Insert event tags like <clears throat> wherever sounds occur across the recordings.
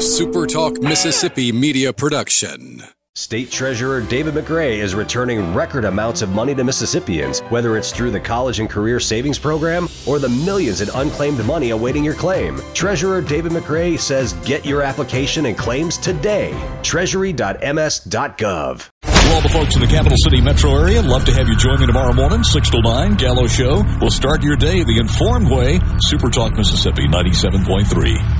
a SuperTalk Mississippi media production. State Treasurer David McRae is returning record amounts of money to Mississippians, whether it's through the College and Career Savings Program or the millions in unclaimed money awaiting your claim. Treasurer David McRae says get your application and claims today. Treasury.ms.gov. For all the folks in the capital city metro area, love to have you join me tomorrow morning, 6 to 9, Gallo Show. We'll start your day the informed way. Super Talk Mississippi 97.3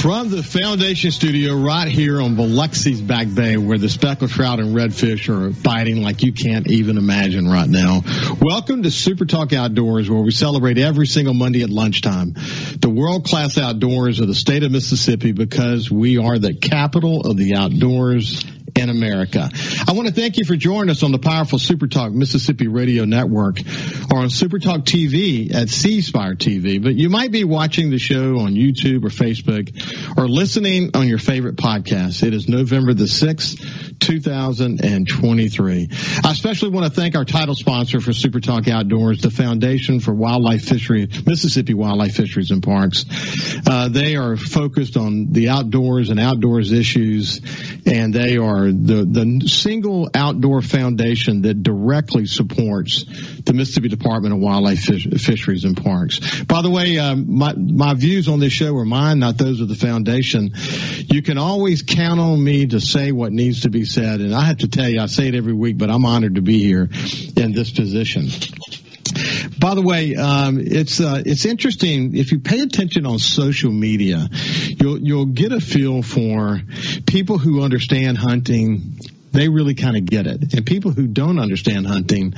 From the Foundation Studio right here on Biloxi's Back Bay where the speckled trout and redfish are biting like you can't even imagine right now. Welcome to Super Talk Outdoors where we celebrate every single Monday at lunchtime. The world-class outdoors of the state of Mississippi because we are the capital of the outdoors in America. I want to thank you for joining us on the powerful Super Talk Mississippi Radio Network or on Super Talk TV at C Spire TV. But you might be watching the show on YouTube or Facebook or listening on your favorite podcast. It is November the 6th, 2023. I especially want to thank our title sponsor for Super Talk Outdoors, the Foundation for Wildlife Fishery, Mississippi Wildlife Fisheries and Parks. Uh, they are focused on the outdoors and outdoors issues, and they are the, the single outdoor foundation that directly supports the Mississippi Department of Wildlife Fish, Fisheries and Parks. By the way, um, my, my views on this show are mine, not those of the foundation. You can always count on me to say what needs to be said. And I have to tell you, I say it every week, but I'm honored to be here in this position. By the way, um, it's uh, it's interesting if you pay attention on social media, you'll you'll get a feel for people who understand hunting. They really kind of get it, and people who don't understand hunting.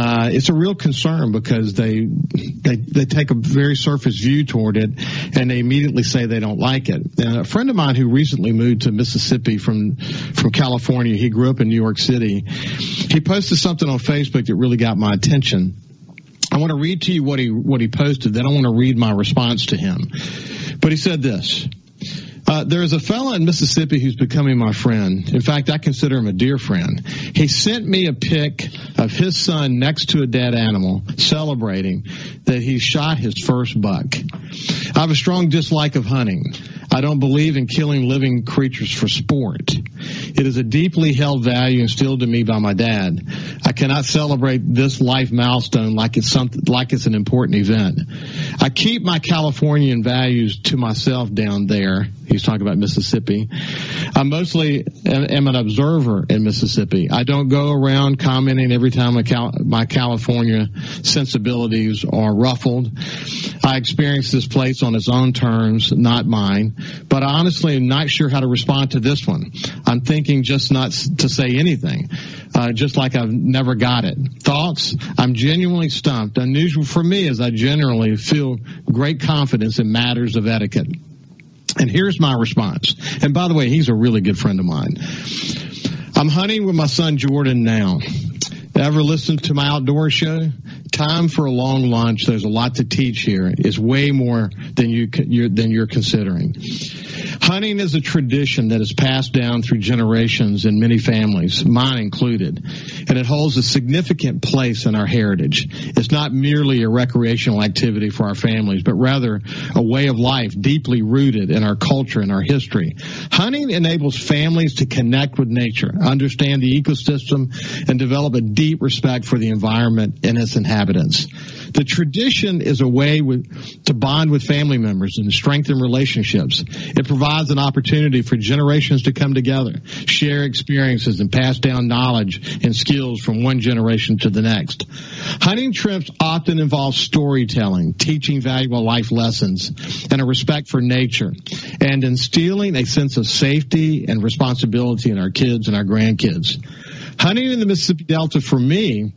Uh, it's a real concern because they, they they take a very surface view toward it, and they immediately say they don't like it. And a friend of mine who recently moved to Mississippi from from California, he grew up in New York City. He posted something on Facebook that really got my attention. I want to read to you what he what he posted. Then I want to read my response to him. But he said this. Uh, there is a fellow in Mississippi who's becoming my friend. In fact, I consider him a dear friend. He sent me a pic of his son next to a dead animal, celebrating that he shot his first buck. I have a strong dislike of hunting. I don't believe in killing living creatures for sport. It is a deeply held value instilled to me by my dad. I cannot celebrate this life milestone like it's something, like it's an important event. I keep my Californian values to myself down there. He's talking about Mississippi. I mostly am an observer in Mississippi. I don't go around commenting every time my California sensibilities are ruffled. I experience this place on its own terms, not mine. But honestly, I honestly am not sure how to respond to this one. I'm thinking just not to say anything, uh, just like I've never got it. Thoughts? I'm genuinely stumped. Unusual for me as I generally feel great confidence in matters of etiquette. And here's my response. And by the way, he's a really good friend of mine. I'm hunting with my son Jordan now. Ever listened to my outdoor show? Time for a long lunch. There's a lot to teach here. Is way more than you than you're considering. Hunting is a tradition that is passed down through generations in many families, mine included, and it holds a significant place in our heritage. It's not merely a recreational activity for our families, but rather a way of life deeply rooted in our culture and our history. Hunting enables families to connect with nature, understand the ecosystem, and develop a deep respect for the environment and its inhabitants. The tradition is a way with, to bond with family members and strengthen relationships. It provides an opportunity for generations to come together, share experiences, and pass down knowledge and skills from one generation to the next. Hunting trips often involve storytelling, teaching valuable life lessons, and a respect for nature, and instilling a sense of safety and responsibility in our kids and our grandkids. Hunting in the Mississippi Delta for me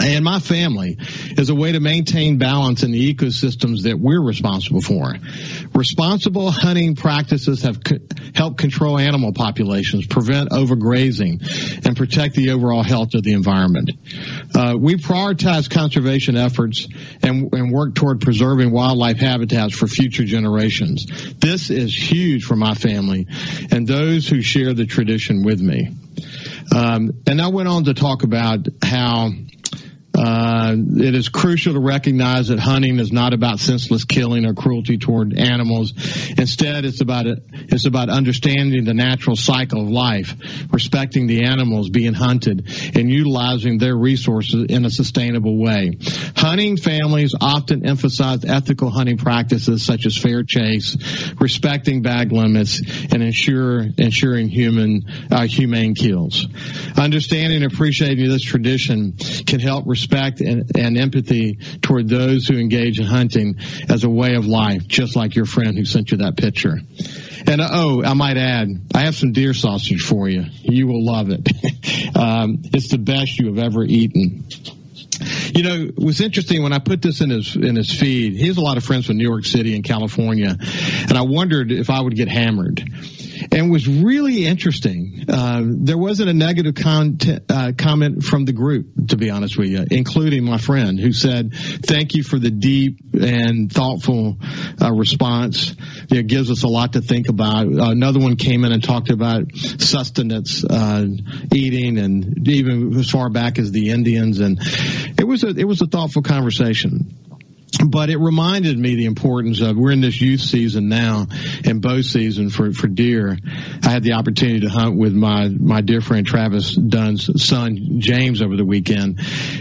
and my family is a way to maintain balance in the ecosystems that we're responsible for. Responsible hunting practices have co- helped control animal populations, prevent overgrazing, and protect the overall health of the environment. Uh, we prioritize conservation efforts and, and work toward preserving wildlife habitats for future generations. This is huge for my family and those who share the tradition with me. Um, and I went on to talk about how uh, it is crucial to recognize that hunting is not about senseless killing or cruelty toward animals. Instead, it's about it's about understanding the natural cycle of life, respecting the animals being hunted, and utilizing their resources in a sustainable way. Hunting families often emphasize ethical hunting practices such as fair chase, respecting bag limits, and ensure ensuring human uh, humane kills. Understanding and appreciating this tradition can help respect and, and empathy toward those who engage in hunting as a way of life, just like your friend who sent you that picture. And uh, oh, I might add, I have some deer sausage for you. You will love it. <laughs> um, it's the best you have ever eaten. You know, it was interesting when I put this in his in his feed. He has a lot of friends from New York City and California, and I wondered if I would get hammered and was really interesting. Uh, there wasn't a negative content, uh, comment from the group, to be honest with you, including my friend who said, "Thank you for the deep and thoughtful uh, response. It gives us a lot to think about." another one came in and talked about sustenance uh, eating, and even as far back as the Indians, and it was a it was a thoughtful conversation but it reminded me the importance of we're in this youth season now and bow season for for deer. I had the opportunity to hunt with my my dear friend Travis Dunn's son James over the weekend,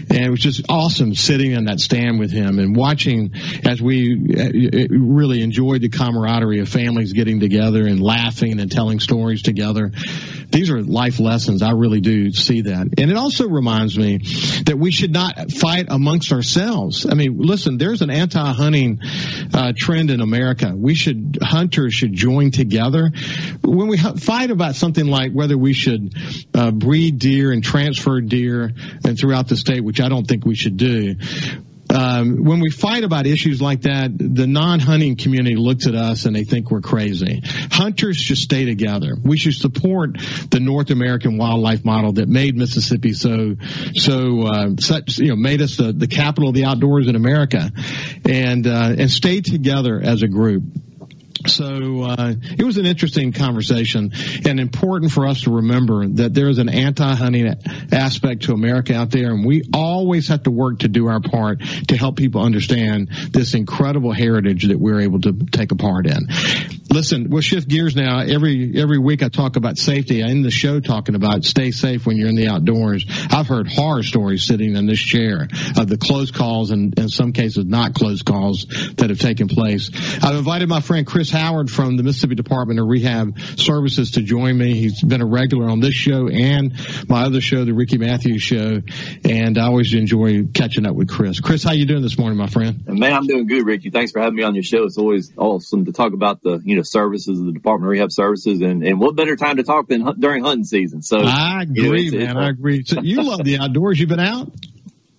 and it was just awesome sitting in that stand with him and watching as we uh, really enjoyed the camaraderie of families getting together and laughing and telling stories together. These are life lessons. I really do see that, and it also reminds me that we should not fight amongst ourselves. I mean, listen, there's an anti-hunting uh, trend in America. We should hunters should join together. When we fight about something like whether we should uh, breed deer and transfer deer and throughout the state, which I don't think we should do, um, when we fight about issues like that, the non-hunting community looks at us and they think we're crazy. Hunters should stay together. We should support the North American wildlife model that made Mississippi so so uh, such you know made us the, the capital of the outdoors in America, and uh, and stay together as a group. So uh, it was an interesting conversation and important for us to remember that there is an anti-hunting aspect to America out there, and we always have to work to do our part to help people understand this incredible heritage that we're able to take a part in. Listen, we'll shift gears now. Every every week I talk about safety. I end the show talking about stay safe when you're in the outdoors. I've heard horror stories sitting in this chair of the close calls and in some cases not close calls that have taken place. I've invited my friend Chris Howard from the Mississippi Department of Rehab Services to join me. He's been a regular on this show and my other show, the Ricky Mathews Show, and I always enjoy catching up with Chris. Chris, how you doing this morning, my friend? Man, I'm doing good, Ricky. Thanks for having me on your show. It's always awesome to talk about the you know services of the Department of Rehab Services, and and what better time to talk than during hunting season? So I agree, you know, it's, man. It's, I agree. So you love the outdoors. You've been out?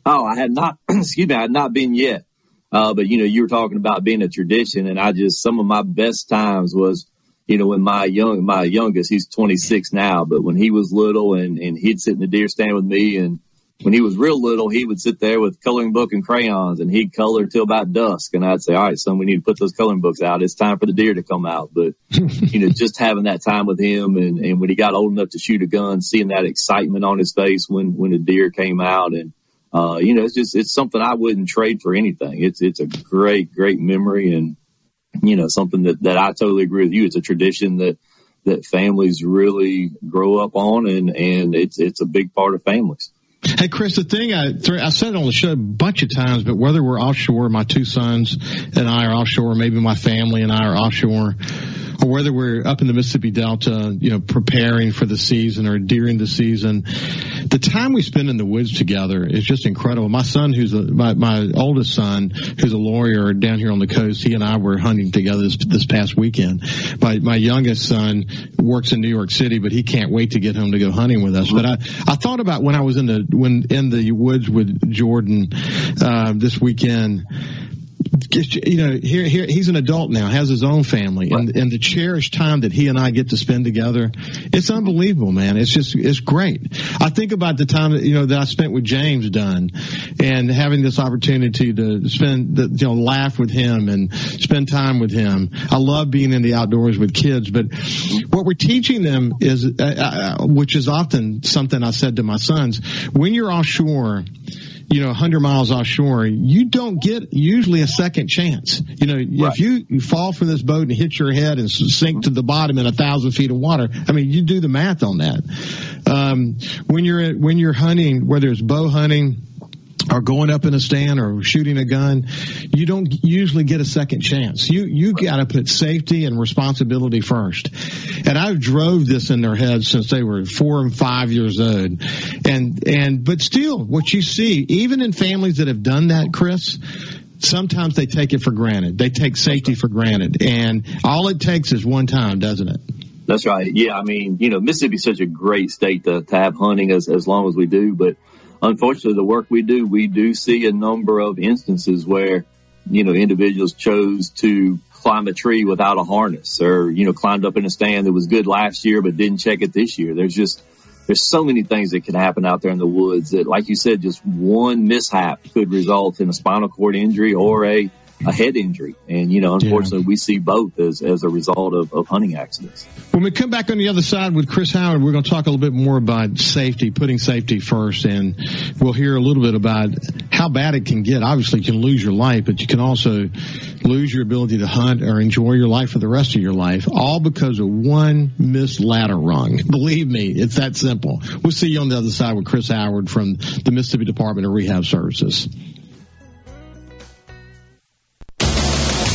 Oh, I had not. <clears throat> excuse me, I had not been yet. Uh, but you know, you were talking about being a tradition and I just, some of my best times was, you know, when my young, my youngest, he's 26 now, but when he was little and, and he'd sit in the deer stand with me and when he was real little, he would sit there with coloring book and crayons and he'd color till about dusk. And I'd say, all right, son, we need to put those coloring books out. It's time for the deer to come out. But, <laughs> you know, just having that time with him and, and when he got old enough to shoot a gun, seeing that excitement on his face when, when a deer came out and, uh, you know, it's just, it's something I wouldn't trade for anything. It's, it's a great, great memory and, you know, something that, that I totally agree with you. It's a tradition that, that families really grow up on and, and it's, it's a big part of families. Hey, Chris, the thing I, I said it on the show a bunch of times, but whether we're offshore, my two sons and I are offshore, maybe my family and I are offshore, or whether we're up in the Mississippi Delta, you know, preparing for the season or during the season, the time we spend in the woods together is just incredible. My son, who's a, my, my oldest son, who's a lawyer down here on the coast, he and I were hunting together this, this past weekend. My, my youngest son works in New York City, but he can't wait to get home to go hunting with us. But I, I thought about when I was in the, when in the woods with Jordan, uh, this weekend, you know, here, here, he's an adult now, has his own family, and, and the cherished time that he and I get to spend together, it's unbelievable, man. It's just, it's great. I think about the time that, you know, that I spent with James Dunn and having this opportunity to spend, the, you know, laugh with him and spend time with him. I love being in the outdoors with kids, but what we're teaching them is, uh, uh, which is often something I said to my sons, when you're offshore, you know, 100 miles offshore, you don't get usually a second chance. You know, right. if you, you fall from this boat and hit your head and sink to the bottom in a thousand feet of water, I mean, you do the math on that. Um, when you're, when you're hunting, whether it's bow hunting, or going up in a stand or shooting a gun, you don't usually get a second chance. You you got to put safety and responsibility first. And I've drove this in their heads since they were four and five years old. And and but still, what you see, even in families that have done that, Chris, sometimes they take it for granted. They take safety for granted, and all it takes is one time, doesn't it? That's right. Yeah, I mean, you know, Mississippi's such a great state to, to have hunting as as long as we do, but unfortunately, the work we do, we do see a number of instances where, you know, individuals chose to climb a tree without a harness or, you know, climbed up in a stand that was good last year, but didn't check it this year. There's just, there's so many things that can happen out there in the woods that, like you said, just one mishap could result in a spinal cord injury or a a head injury. And, you know, unfortunately, yeah. we see both as, as a result of, of hunting accidents. When we come back on the other side with Chris Howard, we're going to talk a little bit more about safety, putting safety first. And we'll hear a little bit about how bad it can get. Obviously, you can lose your life, but you can also lose your ability to hunt or enjoy your life for the rest of your life, all because of one missed ladder rung. <laughs> Believe me, it's that simple. We'll see you on the other side with Chris Howard from the Mississippi Department of Rehab Services.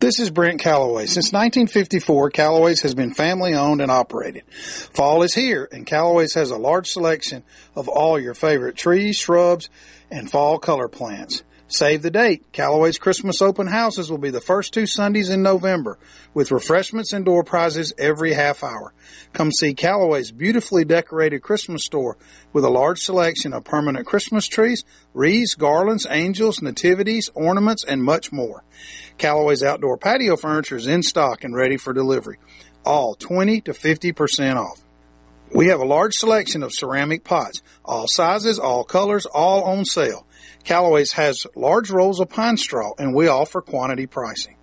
This is Brent Calloway. Since 1954, Calloway's has been family owned and operated. Fall is here, and Calloway's has a large selection of all your favorite trees, shrubs, and fall color plants. Save the date. Calloway's Christmas open houses will be the first two Sundays in November with refreshments and door prizes every half hour. Come see Calloway's beautifully decorated Christmas store with a large selection of permanent Christmas trees, wreaths, garlands, angels, nativities, ornaments, and much more. Callaway's outdoor patio furniture is in stock and ready for delivery. All 20 to 50% off. We have a large selection of ceramic pots, all sizes, all colors, all on sale. Callaway's has large rolls of pine straw and we offer quantity pricing.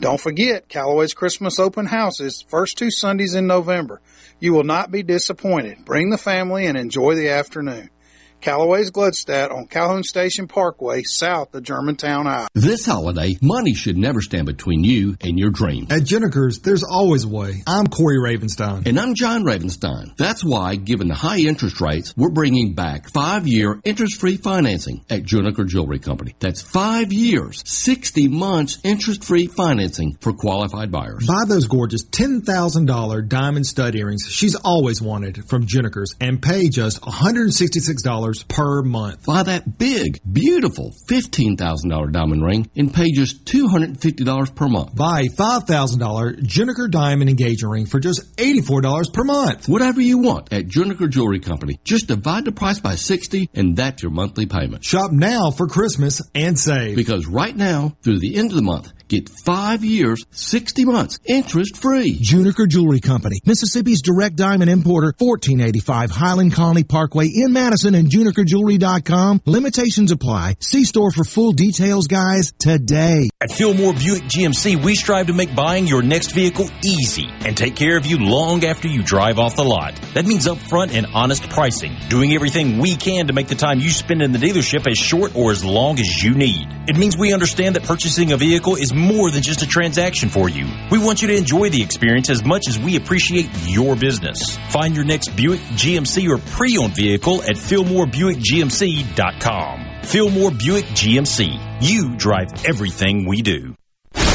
Don't forget Callaway's Christmas open houses, first two Sundays in November. You will not be disappointed. Bring the family and enjoy the afternoon. Callaway's Gluckstadt on Calhoun Station Parkway, south of Germantown, Iowa. This holiday, money should never stand between you and your dream. At Juniker's, there's always a way. I'm Corey Ravenstein. And I'm John Ravenstein. That's why, given the high interest rates, we're bringing back five-year interest-free financing at Juniker Jewelry Company. That's five years, 60 months interest-free financing for qualified buyers. Buy those gorgeous $10,000 diamond stud earrings she's always wanted from Juniker's and pay just $166 per month. Buy that big, beautiful $15,000 diamond ring and pay just $250 per month. Buy a $5,000 Juniker diamond engagement ring for just $84 per month. Whatever you want at Juniker Jewelry Company. Just divide the price by 60 and that's your monthly payment. Shop now for Christmas and save. Because right now, through the end of the month, Get five years, 60 months, interest free. Juniker Jewelry Company, Mississippi's direct diamond importer, 1485 Highland Colony Parkway in Madison and junikerjewelry.com. Limitations apply. See store for full details, guys, today. At Fillmore Buick GMC, we strive to make buying your next vehicle easy and take care of you long after you drive off the lot. That means upfront and honest pricing, doing everything we can to make the time you spend in the dealership as short or as long as you need. It means we understand that purchasing a vehicle is more than just a transaction for you. We want you to enjoy the experience as much as we appreciate your business. Find your next Buick, GMC, or pre-owned vehicle at FillmoreBuickGMC.com. Fillmore Buick GMC. You drive everything we do.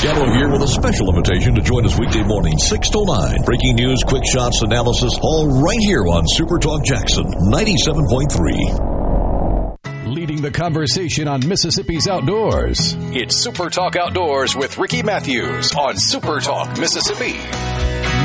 Gallo here with a special invitation to join us weekday morning, 6 to 9. Breaking news, quick shots, analysis, all right here on Super Talk Jackson 97.3. Leading the conversation on Mississippi's outdoors. It's Super Talk Outdoors with Ricky Mathews on Super Talk Mississippi.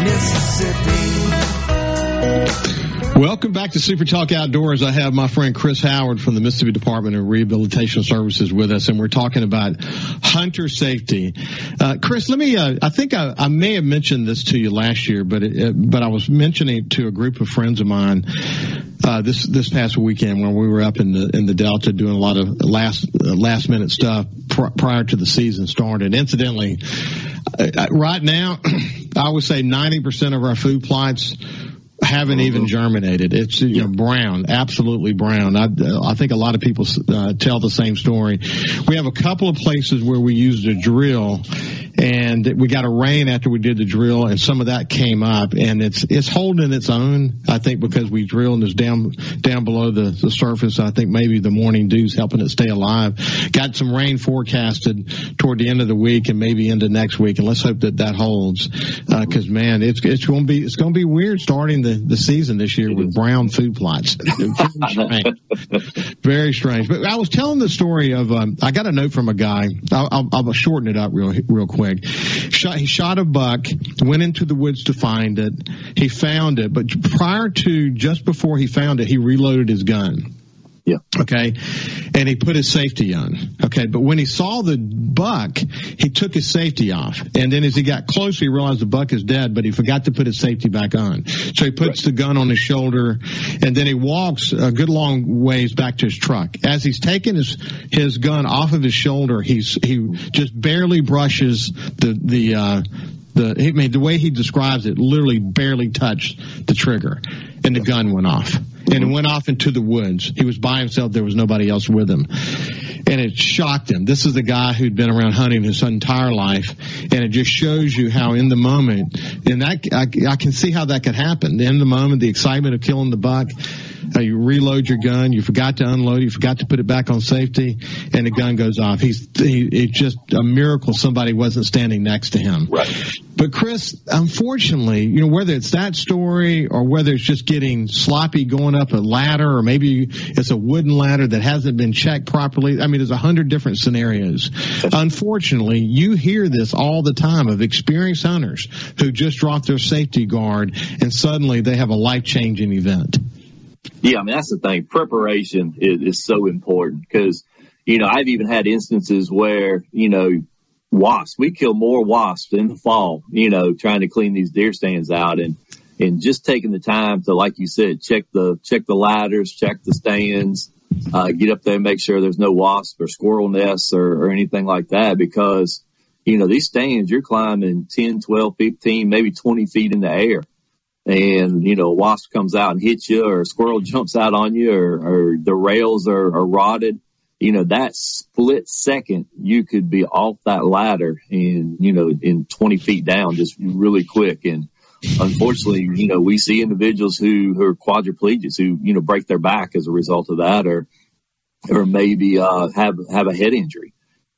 Mississippi. Welcome back to Super Talk Outdoors. I have my friend Chris Howard from the Mississippi Department of Rehabilitation Services with us, and we're talking about hunter safety. Uh, Chris, let me. Uh, I think I, I, may have mentioned this to you last year, but it, but I was mentioning it to a group of friends of mine uh, this this past weekend when we were up in the in the Delta doing a lot of last last minute stuff pr- prior to the season started. Incidentally, uh, right now, <clears throat> I would say ninety percent of our food plots haven't even germinated. It's you know brown, absolutely brown. I, I think a lot of people uh, tell the same story. We have a couple of places where we used a drill, and we got a rain after we did the drill, and some of that came up, and it's it's holding its own. I think because we drilled and it's down down below the, the surface. I think maybe the morning dew's helping it stay alive. Got some rain forecasted toward the end of the week and maybe into next week, and let's hope that that holds. Because uh, man, it's it's going to be it's going to be weird starting the the season this year with brown food plots. <laughs> Very strange. Very strange. But I was telling the story of um, I got a note from a guy. I'll, I'll, I'll shorten it up real real quick. Shot, he shot a buck, went into the woods to find it. He found it, but prior to just before he found it, he reloaded his gun. Yeah. Okay. And he put his safety on. Okay. But when he saw the buck, he took his safety off. And then as he got closer, he realized the buck is dead, but he forgot to put his safety back on. So he puts right. the gun on his shoulder and then he walks a good long ways back to his truck. As he's taking his, his gun off of his shoulder, he's, he just barely brushes the, the, uh, the, I mean, the way he describes it literally barely touched the trigger and the gun went off and went off into the woods. He was by himself. There was nobody else with him. And it shocked him. This is the guy who'd been around hunting his entire life. And it just shows you how in the moment, and that, I, I can see how that could happen. In the moment, the excitement of killing the buck, uh, you reload your gun, you forgot to unload, you forgot to put it back on safety, and the gun goes off. He's he, it's just a miracle somebody wasn't standing next to him. Right. But Chris, unfortunately, you know whether it's that story or whether it's just getting sloppy going up a ladder, or maybe it's a wooden ladder that hasn't been checked properly. I mean, there's a hundred different scenarios. Unfortunately, you hear this all the time of experienced hunters who just dropped their safety guard and suddenly they have a life changing event. Yeah, I mean that's the thing. Preparation is, is so important because you know I've even had instances where you know wasps. We kill more wasps in the fall. You know, trying to clean these deer stands out and and just taking the time to, like you said, check the check the ladders, check the stands, uh, get up there and make sure there's no wasp or squirrel nests or, or anything like that because you know these stands you're climbing 10, 12, 15, maybe 20 feet in the air and you know, a wasp comes out and hits you, or a squirrel <laughs> jumps out on you, or, or the rails are, are rotted. You know, that split second, you could be off that ladder and you know, in 20 feet down, just really quick. And unfortunately, you know, we see individuals who, who are quadriplegics who you know break their back as a result of that, or or maybe uh, have have a head injury.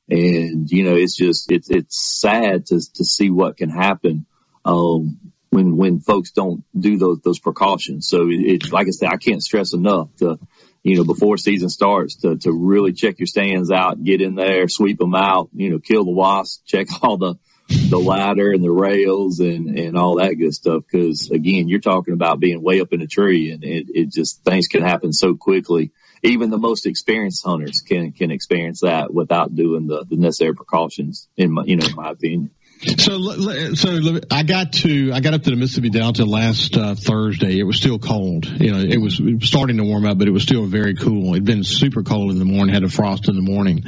And you know, it's just it's it's sad to to see what can happen um, when when folks don't do those those precautions. So it's it, like I said, I can't stress enough to you know before season starts to to really check your stands out, get in there, sweep them out, you know, kill the wasps, <laughs> check all the the ladder and the rails and and all that good stuff. Because again, you're talking about being way up in a tree, and it, it just things can happen so quickly. even the most experienced hunters can can experience that without doing the, the necessary precautions. In my you know, in my opinion. So, so I got to I got up to the Mississippi Delta last uh, Thursday. It was still cold. You know, it was, it was starting to warm up, but it was still very cool. It'd been super cold in the morning, had a frost in the morning,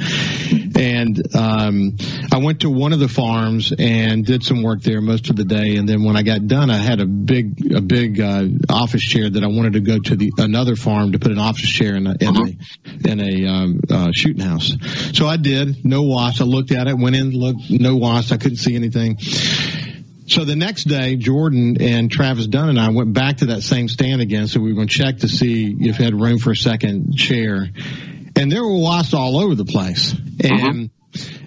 and um, I went to one of the farms and did some work there most of the day. And then when I got done, I had a big a big uh, office chair that I wanted to go to the another farm to put an office chair in a in a, in a um, uh, shooting house. So I did. No wasp. I looked at it, went in, looked, no wasp. I couldn't see anything anything. So the next day, Jordan and Travis Dunn and I went back to that same stand again. So we were going to check to see if it had room for a second chair. And there were wasps all over the place. And uh-huh.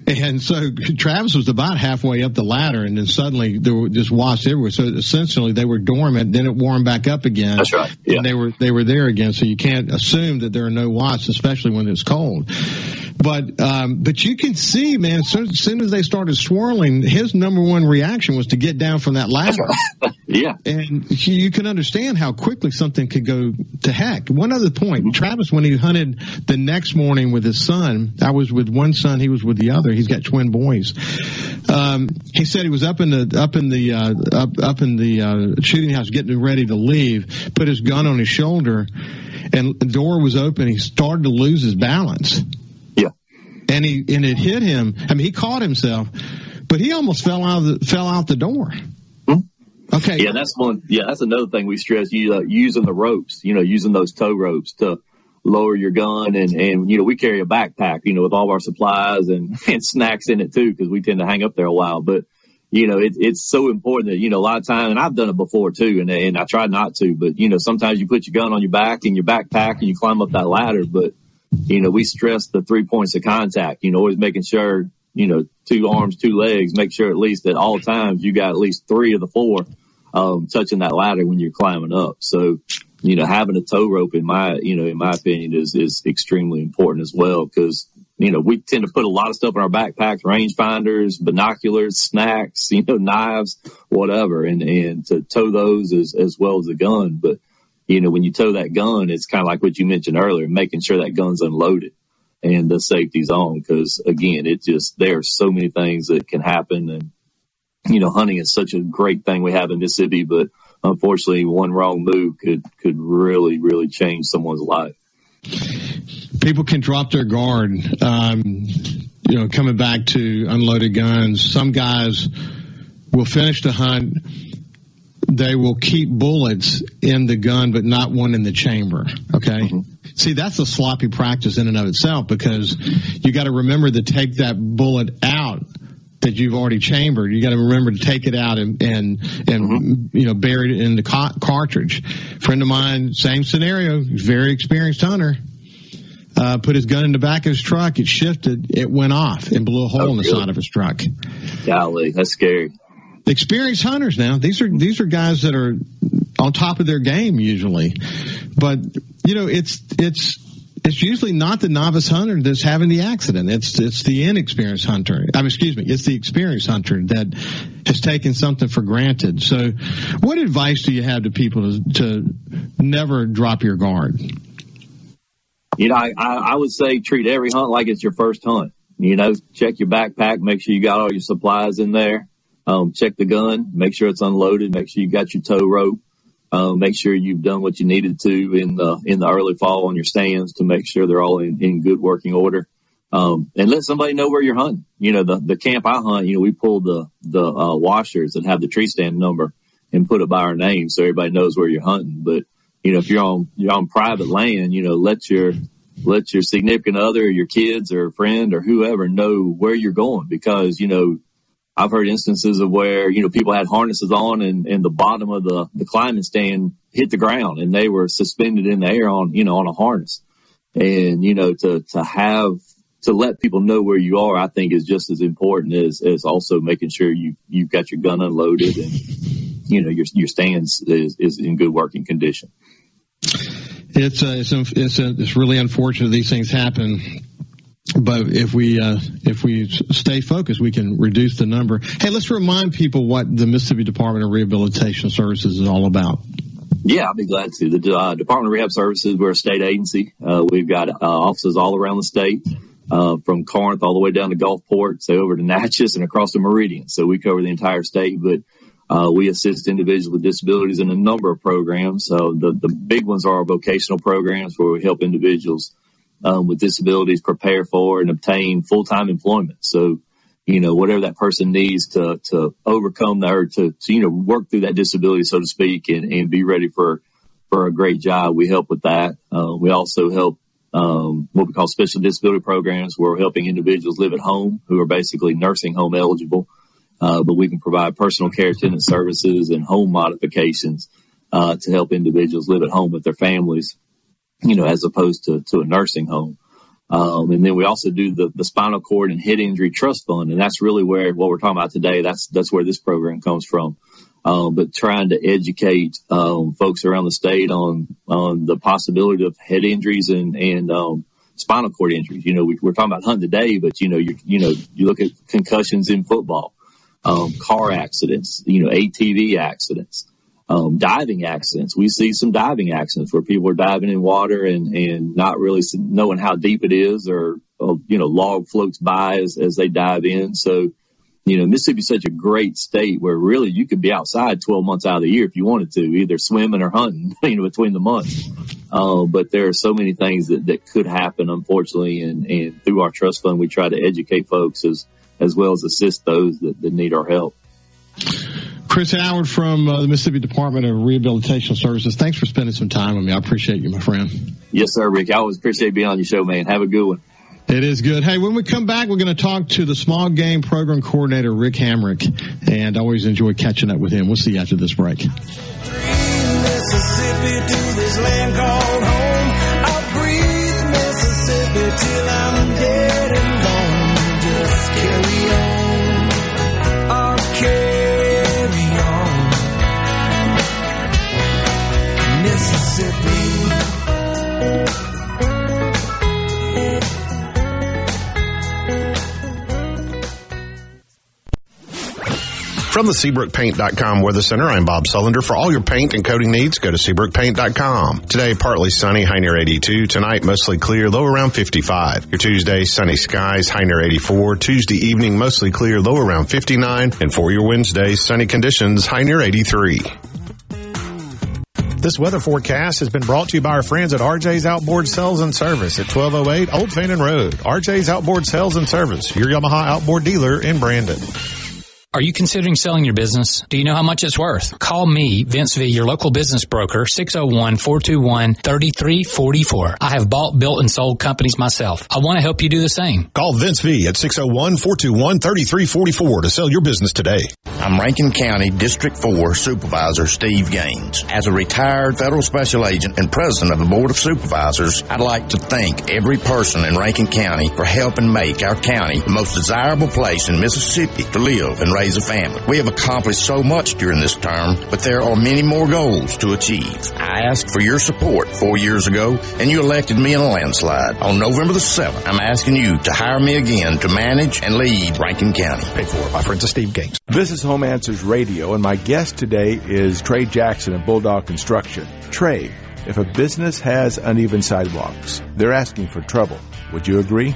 And so <laughs> Travis was about halfway up the ladder, and then suddenly there were just wasps everywhere. So essentially, they were dormant. Then it warmed back up again. That's right. Yeah. And they were they were there again. So you can't assume that there are no wasps, especially when it's cold. But um, but you can see, man, as soon, as soon, as they started swirling, his number one reaction was to get down from that ladder. <laughs> Yeah. And you can understand how quickly something could go to heck. One other point, mm-hmm. Travis, when he hunted the next morning with his son, I was with one son, he was with the other. He's got twin boys. Um, he said he was up in the up in the uh, up up in the uh, shooting house, getting ready to leave. Put his gun on his shoulder, and the door was open. He started to lose his balance and he and it hit him. I mean, he caught himself, but he almost fell out of the, fell out the door. Hmm? Okay. Yeah, that's one. Yeah, that's another thing we stress. You uh, using the ropes. You know, using those tow ropes to lower your gun, and and you know we carry a backpack. You know, with all our supplies and <laughs> and snacks in it too, because we tend to hang up there a while. But you know, it, it's so important that, you know, a lot of time, and I've done it before too, and, and I try not to, but, you know, sometimes you put your gun on your back and your backpack and you climb up that ladder, but you know, we stress the three points of contact, you know, always making sure, you know, two arms, two legs, make sure at least at all times you got at least three of the four, um, touching that ladder when you're climbing up. So, you know, having a tow rope in my, you know, in my opinion is, is extremely important as well because, you know, we tend to put a lot of stuff in our backpacks, rangefinders, binoculars, snacks, <laughs> you know, knives, whatever. And, and to tow those as, as well as the gun. But, you know, when you tow that gun, it's kind of like what you mentioned earlier, making sure that gun's unloaded and the safety's on. Cause again, it just, there are so many things that can happen. And, you know, hunting is such a great thing we have in Mississippi, but unfortunately one wrong move could, could really, really change someone's life. People can drop their guard. Um, you know, coming back to unloaded guns, some guys will finish the hunt they will keep bullets in the gun, but not one in the chamber. Okay. Mm-hmm. See, that's a sloppy practice in and of itself because you got to remember to take that bullet out that you've already chambered. You got to remember to take it out and and and mm-hmm. you know bury it in the ca- cartridge. Friend of mine, same scenario, very experienced hunter. Uh, put his gun in the back of his truck. It shifted. It went off and blew a hole oh, in the really? side of his truck. Golly, that's scary experienced hunters now. These are these are guys that are on top of their game usually, but you know it's it's it's usually not the novice hunter that's having the accident. It's it's the inexperienced hunter. I mean, excuse me, it's the experienced hunter that has taken something for granted. So, what advice do you have to people to, to never drop your guard? You know, I, I would say treat every hunt like it's your first hunt. You know, check your backpack, make sure you got all your supplies in there. Um, check the gun, make sure it's unloaded, make sure you got your tow rope, um, make sure you've done what you needed to in the, in the early fall on your stands to make sure they're all in, in good working order. Um, and let somebody know where you're hunting. You know, the, the camp I hunt, you know, we pull the, the, uh, washers that have the tree stand number and put it by our name so everybody knows where you're hunting. But, you know, if you're on, you're on private land, you know, let your, let your significant other, your kids or friend or whoever know where you're going because, you know, I've heard instances of where, you know, people had harnesses on and, and the bottom of the, the climbing stand hit the ground and they were suspended in the air on, you know, on a harness. And, you know, to, to have, to let people know where you are, I think is just as important as, as also making sure you, you've got your gun unloaded and, you know, your, your stands is, is in good working condition. It's, uh, it's, it's, it's really unfortunate these things happen but if we uh, if we stay focused, we can reduce the number. Hey, let's remind people what the Mississippi Department of Rehabilitation Services is all about. Yeah, I'll be glad to. The uh, Department of Rehab Services, we're a state agency. Uh, we've got uh, offices all around the state, uh, from Corinth all the way down to Gulfport, say over to <laughs> Natchez and across the Meridian. So we cover the entire state, but uh, we assist individuals with disabilities in a number of programs. So the, the big ones are our vocational programs where we help individuals um, with disabilities prepare for and obtain full-time employment. So, you know, whatever that person needs to, to overcome that or to, to, you know, work through that disability, so to speak, and, and be ready for, for a great job. We help with that. Uh, we also help, um, what we call special disability programs where we're helping individuals live at home who are basically nursing home eligible. Uh, but we can provide personal care attendant services and home modifications, uh, to help individuals live at home with their families you know, as opposed to, to a nursing home. Um, and then we also do the, the spinal cord and head injury trust fund. And that's really where what we're talking about today. That's, that's where this program comes from. Um, but trying to educate, um, folks around the state on, on the possibility of head injuries and, and, um, spinal cord injuries. You know, we, are talking about hunting today, but you know, you, you know, you look at concussions in football, um, car accidents, you know, ATV accidents um, diving accidents. We see some diving accidents where people are diving in water and, and not really knowing how deep it is or, or you know, log floats by as, as they dive in. So, you know, Mississippi's such a great state where really you could be outside 12 months out of the year if you wanted to, either swimming or hunting, <laughs> you know, between the months. Uh, but there are so many things that, that could happen, unfortunately. And, and through our trust fund, we try to educate folks as, as well as assist those that, that need our help. Chris Howard from uh, the Mississippi Department of Rehabilitation Services. Thanks for spending some time with me. I appreciate you, my friend. Yes, sir, Rick. I always appreciate being on your show, man. Have a good one. It is good. Hey, when we come back, we're going to talk to the small game program coordinator, Rick Hamrick, and I always enjoy catching up with him. We'll see you after this break. Mississippi to this land called home. I'll breathe Mississippi till I'm dead From the SeabrookPaint.com Weather Center, I'm Bob Sullender. For all your paint and coating needs, go to SeabrookPaint.com. Today, partly sunny, high near 82. Tonight, mostly clear, low around 55. Your Tuesday, sunny skies, high near 84. Tuesday evening, mostly clear, low around 59. And for your Wednesday, sunny conditions, high near 83. This weather forecast has been brought to you by our friends at RJ's Outboard Sales and Service at 1208 Old Fannin Road. RJ's Outboard Sales and Service, your Yamaha outboard dealer in Brandon. Are you considering selling your business? Do you know how much it's worth? Call me, Vince V, your local business broker, 601-421-3344. I have bought, built, and sold companies myself. I want to help you do the same. Call Vince V at 601-421-3344 to sell your business today. I'm Rankin County District 4 Supervisor Steve Gaines. As a retired federal special agent and president of the Board of Supervisors, I'd like to thank every person in Rankin County for helping make our county the most desirable place in Mississippi to live and raise a family. We have accomplished so much during this term, but there are many more goals to achieve. I asked for your support four years ago, and you elected me in a landslide. On November the 7th, I'm asking you to hire me again to manage and lead Rankin County. Paid for by friends of Steve Gaines. This is Home Answers Radio, and my guest today is Trey Jackson of Bulldog Construction. Trey, if a business has uneven sidewalks, they're asking for trouble. Would you agree?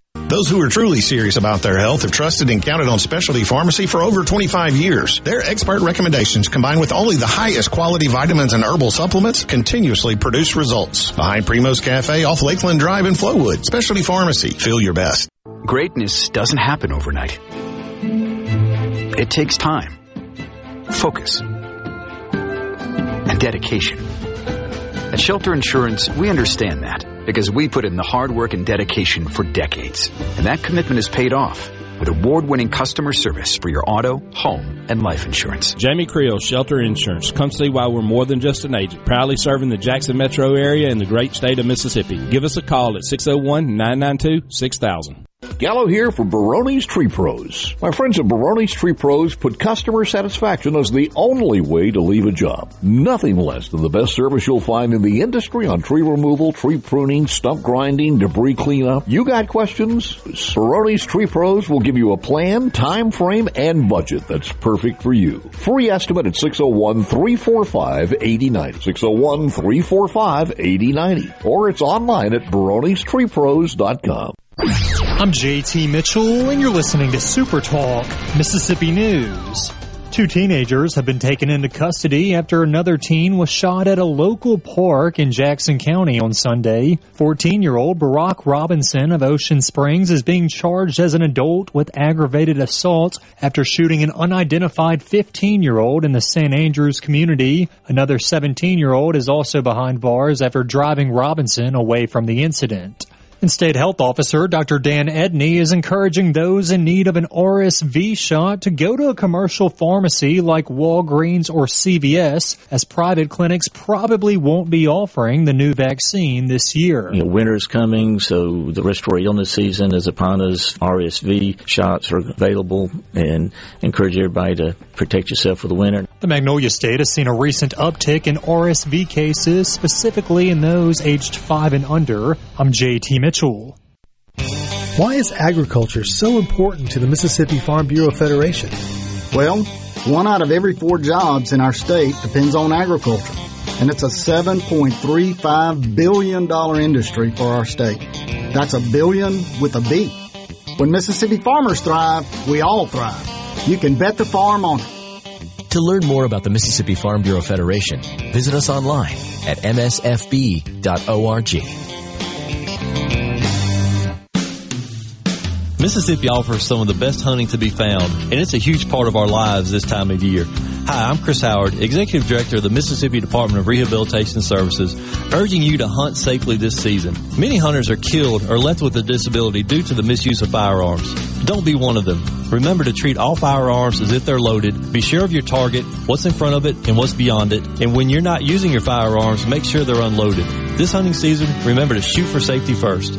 Those who are truly serious about their health have trusted and counted on specialty pharmacy for over 25 years. Their expert recommendations combined with only the highest quality vitamins and herbal supplements continuously produce results. Behind Primo's Cafe off Lakeland Drive in Flowood. Specialty pharmacy. Feel your best. Greatness doesn't happen overnight. It takes time, focus, and dedication. At Shelter Insurance, we understand that because we put in the hard work and dedication for decades. And that commitment is paid off with award-winning customer service for your auto, home, and life insurance. Jamie Creel, Shelter Insurance. Come see why we're more than just an agent. Proudly serving the Jackson metro area and the great state of Mississippi. Give us a call at 601-992-6000. Gallo here for Baroni's Tree Pros. My friends at Baroni's Tree Pros put customer satisfaction as the only way to leave a job. Nothing less than the best service you'll find in the industry on tree removal, tree pruning, stump grinding, debris cleanup. You got questions? Baroni's Tree Pros will give you a plan, time frame, and budget that's perfect for you. Free estimate at 601-345-8090. 601-345-8090. Or it's online at baronistreepros.com. I'm JT Mitchell, and you're listening to Super Talk Mississippi News. Two teenagers have been taken into custody after another teen was shot at a local park in Jackson County on Sunday. 14 year old Barack Robinson of Ocean Springs is being charged as an adult with aggravated assault after shooting an unidentified 15 year old in the St. Andrews community. Another 17 year old is also behind bars after driving Robinson away from the incident. And State Health Officer Dr. Dan Edney is encouraging those in need of an RSV shot to go to a commercial pharmacy like Walgreens or CVS, as private clinics probably won't be offering the new vaccine this year. You know, winter's coming, so the respiratory illness season is upon us. RSV shots are available, and encourage everybody to protect yourself for the winter. The Magnolia State has seen a recent uptick in RSV cases, specifically in those aged 5 and under. I'm JT Mitchell. Why is agriculture so important to the Mississippi Farm Bureau Federation? Well, one out of every four jobs in our state depends on agriculture, and it's a $7.35 billion industry for our state. That's a billion with a B. When Mississippi farmers thrive, we all thrive. You can bet the farm on it. To learn more about the Mississippi Farm Bureau Federation, visit us online at msfb.org. Mississippi offers some of the best hunting to be found, and it's a huge part of our lives this time of year. Hi, I'm Chris Howard, Executive Director of the Mississippi Department of Rehabilitation Services, urging you to hunt safely this season. Many hunters are killed or left with a disability due to the misuse of firearms. Don't be one of them. Remember to treat all firearms as if they're loaded. Be sure of your target, what's in front of it, and what's beyond it. And when you're not using your firearms, make sure they're unloaded. This hunting season, remember to shoot for safety first.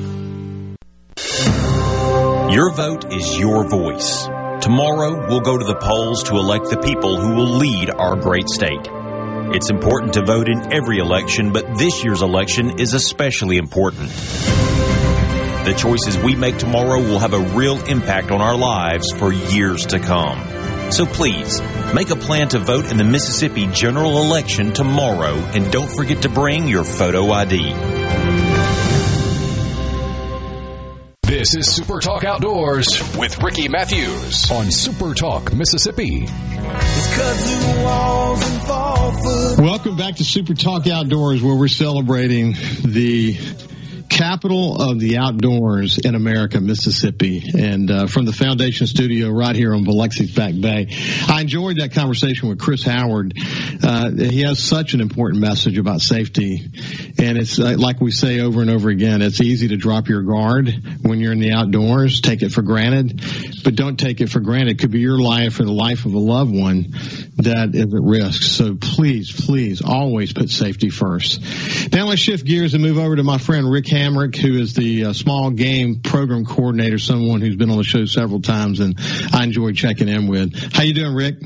Your vote is your voice. Tomorrow, we'll go to the polls to elect the people who will lead our great state. It's important to vote in every election, but this year's election is especially important. The choices we make tomorrow will have a real impact on our lives for years to come. So please, make a plan to vote in the Mississippi general election tomorrow and don't forget to bring your photo ID. This is Super Talk Outdoors with Ricky Mathews on Super Talk Mississippi. Welcome back to Super Talk Outdoors, where we're celebrating the capital of the outdoors in America, Mississippi, and uh, from the Foundation Studio right here on Biloxi's Back Bay. I enjoyed that conversation with Chris Howard. Uh, he has such an important message about safety, and it's uh, like we say over and over again. It's easy to drop your guard when you're in the outdoors, take it for granted, but don't take it for granted. It could be your life or the life of a loved one that is at risk. So please, please, always put safety first. Now let's shift gears and move over to my friend Rick Hamrick, who is the uh, small game program coordinator, someone who's been on the show several times, and I enjoy checking in with. How you doing, Rick?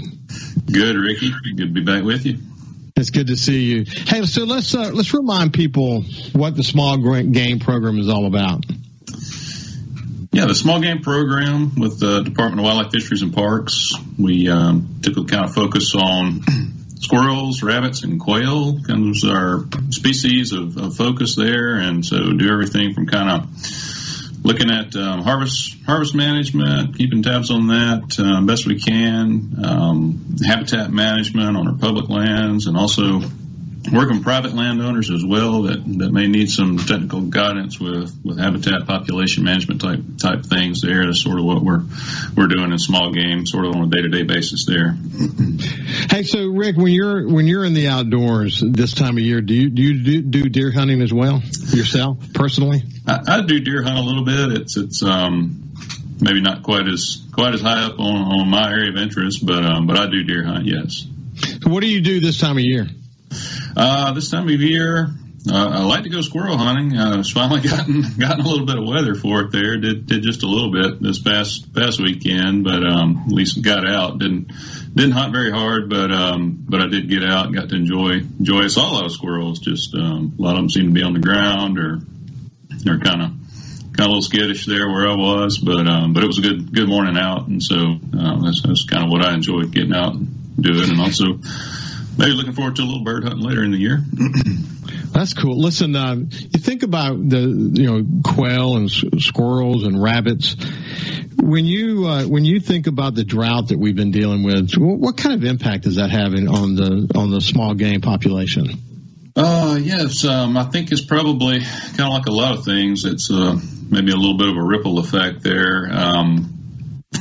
Good, Ricky. Good to be back with you. It's good to see you. Hey, so let's uh, let's remind people what the small game program is all about. Yeah, the small game program with the Department of Wildlife, Fisheries, and Parks. We um, typically kind of focus on squirrels, rabbits, and quail. Kind of our species of, of, focus there, and so do everything from kind of looking at um, harvest harvest management, keeping tabs on that um, best we can, um, habitat management on our public lands, and also working private landowners as well that, that may need some technical guidance with, with habitat population management type type things there. That's sort of what we're we're doing in small game, sort of on a day to day basis there. <clears throat> Hey, so Rick, when you're when you're in the outdoors this time of year, do you do you do, deer hunting as well yourself personally? I, I do deer hunt a little bit. It's it's um maybe not quite as quite as high up on, on my area of interest, but um but I do deer hunt. Yes. So what do you do this time of year? Uh, this time of year, uh, I like to go squirrel hunting. Uh, it's finally <laughs> gotten gotten a little bit of weather for it there. Did did just a little bit this past past weekend, but um, at least got out. Didn't didn't hunt very hard, but um, but I did get out and got to enjoy enjoy. I saw a lot of squirrels. Just um, a lot of them seem to be on the ground or they're kind of kind of a little skittish there where I was, but um, but it was a good good morning out, and so um, that's, that's kind of what I enjoyed getting out and doing, and also maybe looking forward to a little bird hunting later in the year. <clears throat> That's cool. Listen, uh, you think about the you know quail and s- squirrels and rabbits. When you uh, when you think about the drought that we've been dealing with, what, what kind of impact is that having on the on the small game population? Uh, yes, um, I think it's probably kind of like a lot of things. It's uh, maybe a little bit of a ripple effect there. Um,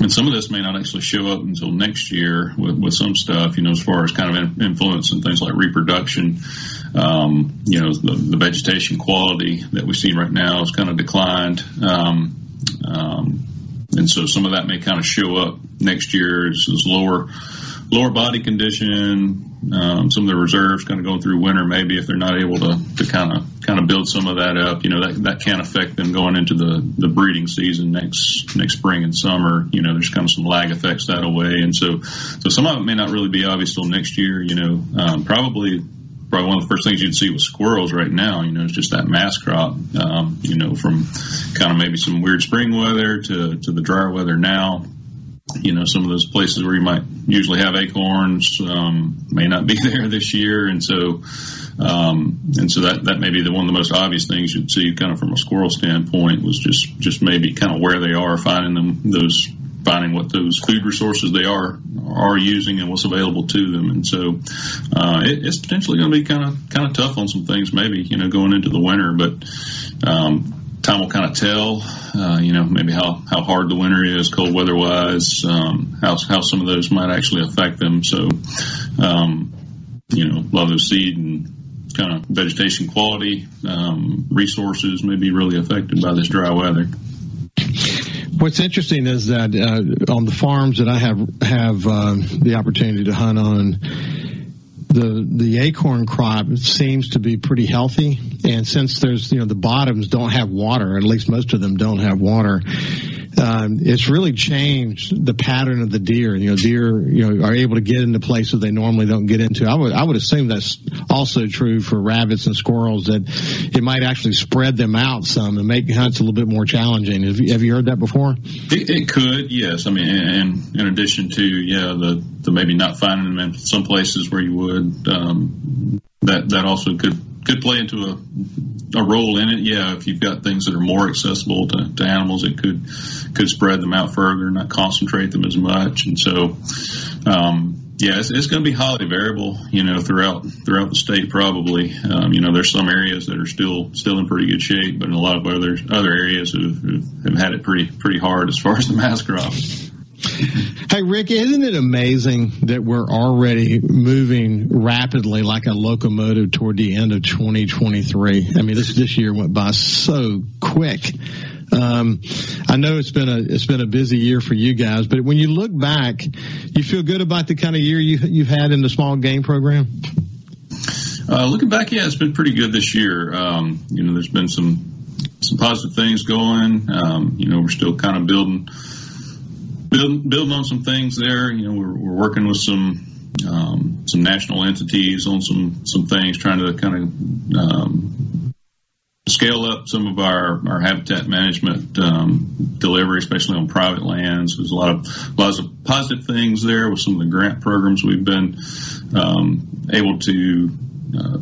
and some of this may not actually show up until next year with, with some stuff, you know, as far as kind of in, influence and things like reproduction. Um, you know, the, the vegetation quality that we see right now has kind of declined. Um, um, and so some of that may kind of show up next year as, as lower lower body condition. Um, some of the reserves kind of going through winter, maybe if they're not able to, kind of kind of build some of that up, you know that that can affect them going into the the breeding season next next spring and summer. You know, there's kind of some lag effects that away, and so so some of it may not really be obvious till next year. You know, um, probably probably one of the first things you'd see with squirrels right now, you know, is just that mass crop, um, you know, from kind of maybe some weird spring weather to, to the drier weather now. You know, some of those places where you might usually have acorns um, may not be <laughs> there this year, and so um, and so that that may be the one of the most obvious things you'd see, kind of from a squirrel standpoint, was just just maybe kind of where they are, finding them those finding what those food resources they are are using and what's available to them. And so uh, it, it's potentially going to be kind of kind of tough on some things, maybe you know going into the winter, but. Um, Time will kind of tell, uh, you know, maybe how, how hard the winter is, cold weather wise, um, how, how some of those might actually affect them. So, um, you know, a lot of those seed and kind of vegetation quality, um, resources may be really affected by this dry weather. What's interesting is that uh, on the farms that I have have uh, the opportunity to hunt on, the the acorn crop seems to be pretty healthy. And since there's you know the bottoms don't have water, at least most of them don't have water. Um, it's really changed the pattern of the deer. You know, deer you know are able to get into places they normally don't get into. I would I would assume that's also true for rabbits and squirrels that it might actually spread them out some and make hunts a little bit more challenging. Have you, have you heard that before? It, it could, yes. I mean, and in addition to yeah, the the maybe not finding them in some places where you would, um, that that also could could play into a a role in it. Yeah, if you've got things that are more accessible to, to animals, it could could spread them out further, not concentrate them as much, and so. Um, yeah, it's, it's going to be highly variable, you know, throughout throughout the state. Probably, um, you know, there's some areas that are still still in pretty good shape, but in a lot of other other areas have, have had it pretty pretty hard as far as the mass crop. Hey, Rick, isn't it amazing that we're already moving rapidly like a locomotive toward the end of 2023? I mean, this, this year went by so quick. Um, I know it's been a it's been a busy year for you guys, but when you look back, you feel good about the kind of year you you've had in the small game program. Uh, looking back, yeah, it's been pretty good this year. Um, you know, there's been some some positive things going. Um, you know, we're still kind of building building building on some things there. You know, we're, we're working with some um, some national entities on some some things, trying to kind of um, scale up some of our, our habitat management um, delivery, especially on private lands. There's a lot of lots of positive things there with some of the grant programs we've been um, able to uh,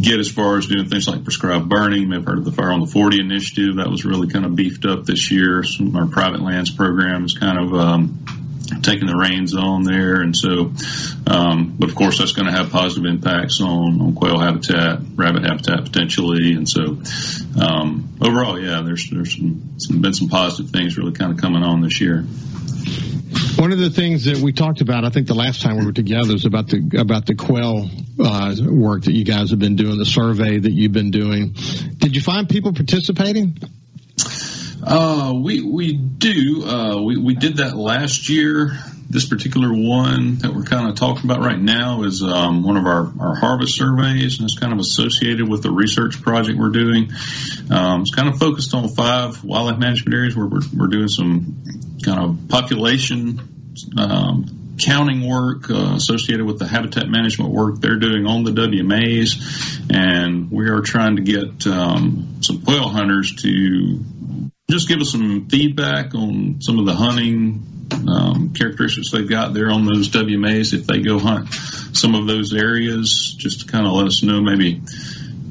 get as far as doing things like prescribed burning. Maybe heard of the Fire on the 40 initiative. That was really kind of beefed up this year. Some our private lands program is kind of um, taking the reins on there. And so, um, but of course, that's going to have positive impacts on, on quail habitat, rabbit habitat potentially. And so, um, overall, yeah, there's, there's some, some, been some positive things really kind of coming on this year. One of the things that we talked about, I think the last time we were together, is about the about the quail uh, work that you guys have been doing, the survey that you've been doing. Did you find people participating? Uh, we we do. Uh, we we did that last year. this particular one that we're kind of talking about right now is um, one of our, our harvest surveys, and it's kind of associated with the research project we're doing. Um, it's kind of focused on five wildlife management areas where we're, we're doing some kind of population um, counting work uh, associated with the habitat management work they're doing on the WMAs, and we are trying to get um, some quail hunters to just give us some feedback on some of the hunting um, characteristics they've got there on those WMAs if they go hunt some of those areas, just to kind of let us know maybe,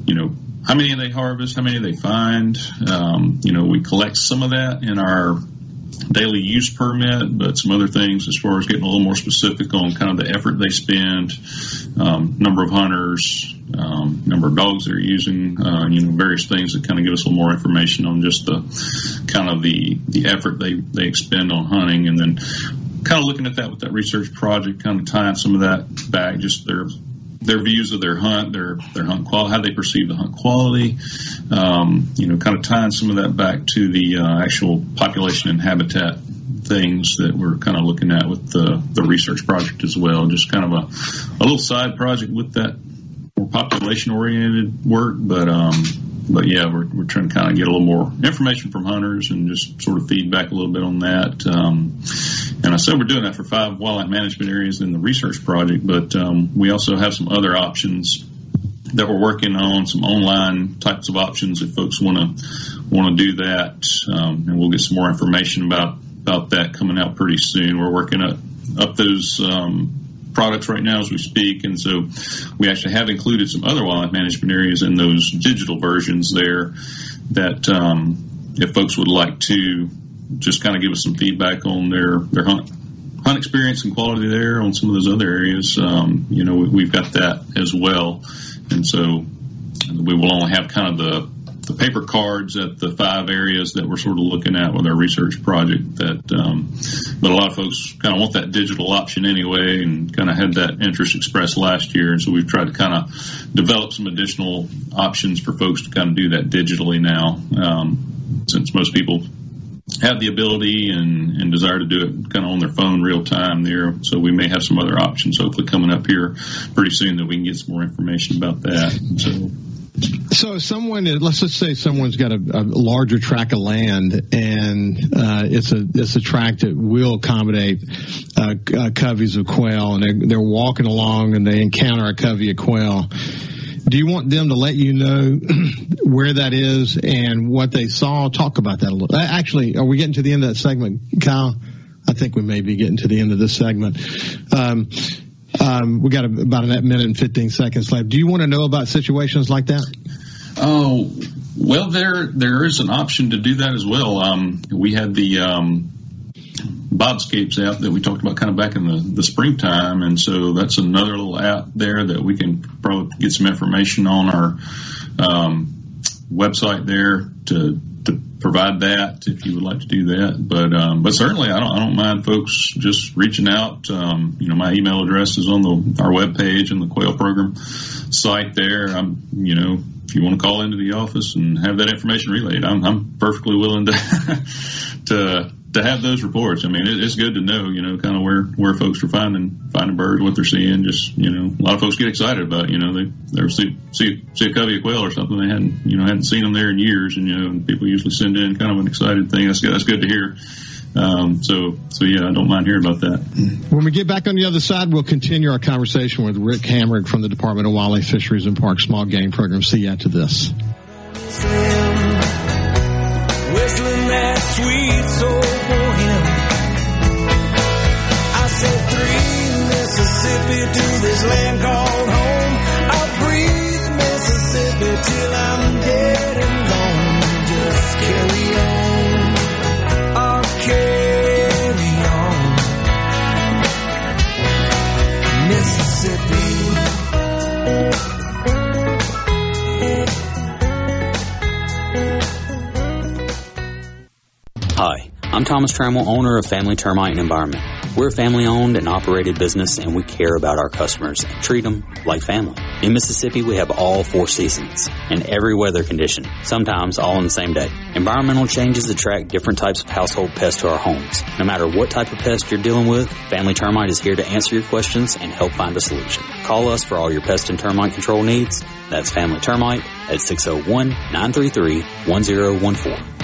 you know, how many they harvest, how many they find. Um, you know, we collect some of that in our daily use permit, but some other things as far as getting a little more specific on kind of the effort they spend, um, number of hunters, um, number of dogs they're using, uh, you know, various things that kind of give us a little more information on just the kind of the, the effort they, they expend on hunting. And then kind of looking at that with that research project, kind of tying some of that back, just their their views of their hunt, their their hunt quality, how they perceive the hunt quality. Um, you know, kind of tying some of that back to the uh, actual population and habitat things that we're kind of looking at with the the research project as well. Just kind of a a little side project with that more population oriented work, but um, but yeah, we're, we're trying to kind of get a little more information from hunters and just sort of feedback a little bit on that. Um, and I said we're doing that for five wildlife management areas in the research project, but um, we also have some other options that we're working on, some online types of options if folks want to want to do that. Um, and we'll get some more information about about that coming out pretty soon. We're working up up those um, products right now as we speak. And so we actually have included some other wildlife management areas in those digital versions there that um, if folks would like to just kind of give us some feedback on their, their hunt, hunt experience and quality there on some of those other areas, um, you know, we, have got that as well. And so we will only have kind of the the paper cards at the five areas that we're sort of looking at with our research project. That, um, but a lot of folks kind of want that digital option anyway, and kind of had that interest expressed last year. And so we've tried to kind of develop some additional options for folks to kind of do that digitally now, um, since most people have the ability and, and desire to do it kind of on their phone real time there. So we may have some other options hopefully coming up here pretty soon that we can get some more information about that. So so someone, let's just say someone's got a, a larger tract of land, and uh, it's a it's a tract that will accommodate uh, uh, coveys of quail, and they're, they're walking along and they encounter a covey of quail. Do you want them to let you know <clears throat> where that is and what they saw? Talk about that a little. Actually, are we getting to the end of that segment, Kyle? I think we may be getting to the end of this segment. Um, um, we got about a minute and 15 seconds left. Do you want to know about situations like that? Oh, well, there there is an option to do that as well. Um, we had the um, Bobscapes app that we talked about kind of back in the, the springtime, and so that's another little app there that we can probably get some information on our um, website there to to provide that if you would like to do that. But um, but certainly, I don't I don't mind folks just reaching out. Um, you know, my email address is on the our web page and the Quail Program site there. I'm you know if you want to call into the office and have that information relayed, I'm, I'm perfectly willing to <laughs> to to have those reports. I mean, it, it's good to know, you know, kind of where, where folks are finding, finding birds, what they're seeing. Just, you know, a lot of folks get excited about, you know, they, they see, see, see a covey of quail or something. They hadn't, you know, hadn't seen them there in years. And, you know, and people usually send in kind of an excited thing. That's good. That's good to hear. Um, so, so yeah, I don't mind hearing about that. When we get back on the other side, we'll continue our conversation with Rick Hamrick from the Department of Wildlife, Fisheries and Parks Small Game Program. See you after this. Whistling that sweet soul this land called home. I'll breathe Mississippi till I'm dead and gone. Just carry on. I'll carry on. Mississippi. Hi, I'm Thomas Trammell, owner of Family Termite and Environment. We're a family owned and operated business and we care about our customers and treat them like family. In Mississippi, we have all four seasons and every weather condition, sometimes all on the same day. Environmental changes attract different types of household pests to our homes. No matter what type of pest you're dealing with, Family Termite is here to answer your questions and help find a solution. Call us for all your pest and termite control needs. That's Family Termite at 601 933 1014.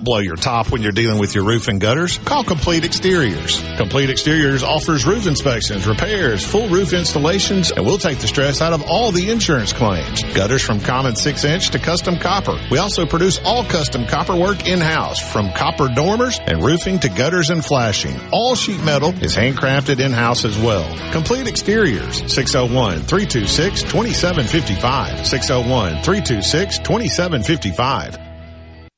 Don't blow your top when you're dealing with your roof and gutters. Call Complete Exteriors. Complete Exteriors offers roof inspections, repairs, full roof installations, and we'll take the stress out of all the insurance claims. Gutters from common 6 inch to custom copper. We also produce all custom copper work in-house from copper dormers and roofing to gutters and flashing. All sheet metal is handcrafted in-house as well. Complete Exteriors. 601-326-2755. 601-326-2755.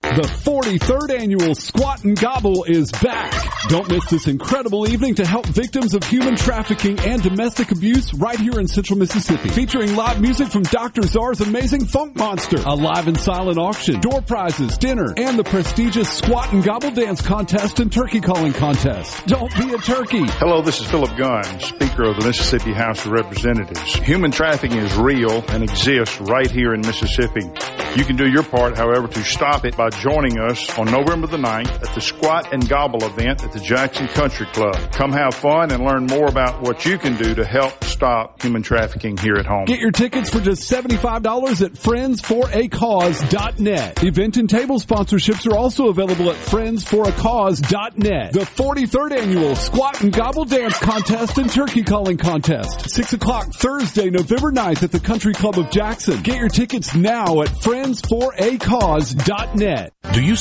The 43rd annual Squat and Gobble is back. Don't miss this incredible evening to help victims of human trafficking and domestic abuse right here in central Mississippi. Featuring live music from Dr. Zarr's Amazing Funk Monster, a live and silent auction, door prizes, dinner, and the prestigious Squat and Gobble Dance Contest and Turkey Calling Contest. Don't be a turkey. Hello, this is Philip Gunn, Speaker of the Mississippi House of Representatives. Human trafficking is real and exists right here in Mississippi. You can do your part, however, to stop it by joining us on November the 9th at the Squat and Gobble event at the Jackson Country Club. Come have fun and learn more about what you can do to help stop human trafficking here at home. Get your tickets for just $75 at friendsforacause.net. Event and table sponsorships are also available at friendsforacause.net. The 43rd annual Squat and Gobble Dance Contest and Turkey Calling Contest. 6 o'clock Thursday, November 9th at the Country Club of Jackson. Get your tickets now at friendsforacause.net. Do you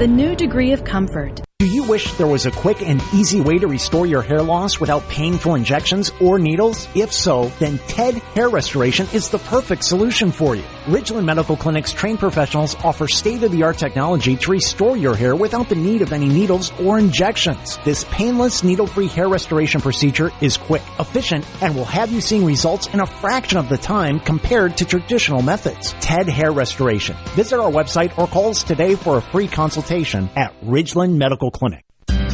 The new degree of comfort. Do you wish there was a quick and easy way to restore your hair loss without painful injections or needles? If so, then TED Hair Restoration is the perfect solution for you. Ridgeland Medical Clinic's trained professionals offer state-of-the-art technology to restore your hair without the need of any needles or injections. This painless, needle-free hair restoration procedure is quick, efficient, and will have you seeing results in a fraction of the time compared to traditional methods. TED Hair Restoration. Visit our website or call us today for a free consultation at Ridgeland Medical Clinic.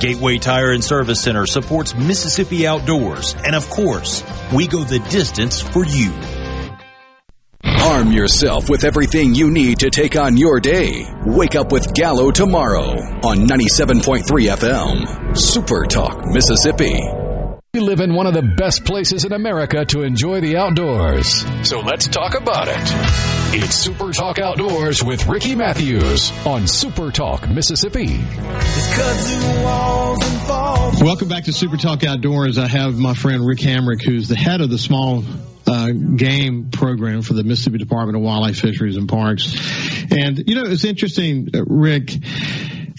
Gateway Tire and Service Center supports Mississippi outdoors. And of course, we go the distance for you. Arm yourself with everything you need to take on your day. Wake up with Gallo tomorrow on 97.3 FM. Super Talk, Mississippi. We live in one of the best places in America to enjoy the outdoors. So let's talk about it. It's Super Talk Outdoors with Ricky Mathews on Super Talk, Mississippi. Welcome back to Super Talk Outdoors. I have my friend Rick Hamrick, who's the head of the small uh, game program for the Mississippi Department of Wildlife, Fisheries, and Parks. And, you know, it's interesting, uh, Rick.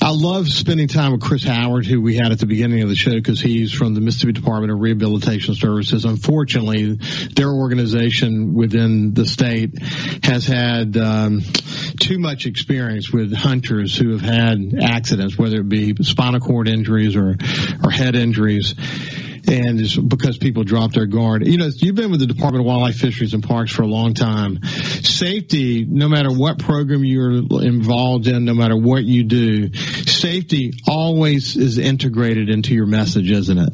I love spending time with Chris Howard, who we had at the beginning of the show, because he's from the Mississippi Department of Rehabilitation Services. Unfortunately, their organization within the state has had um, too much experience with hunters who have had accidents, whether it be spinal cord injuries or or head injuries. And it's because people drop their guard. You know, you've been with the Department of Wildlife, Fisheries, and Parks for a long time. Safety, no matter what program you're involved in, no matter what you do, safety always is integrated into your message, isn't it?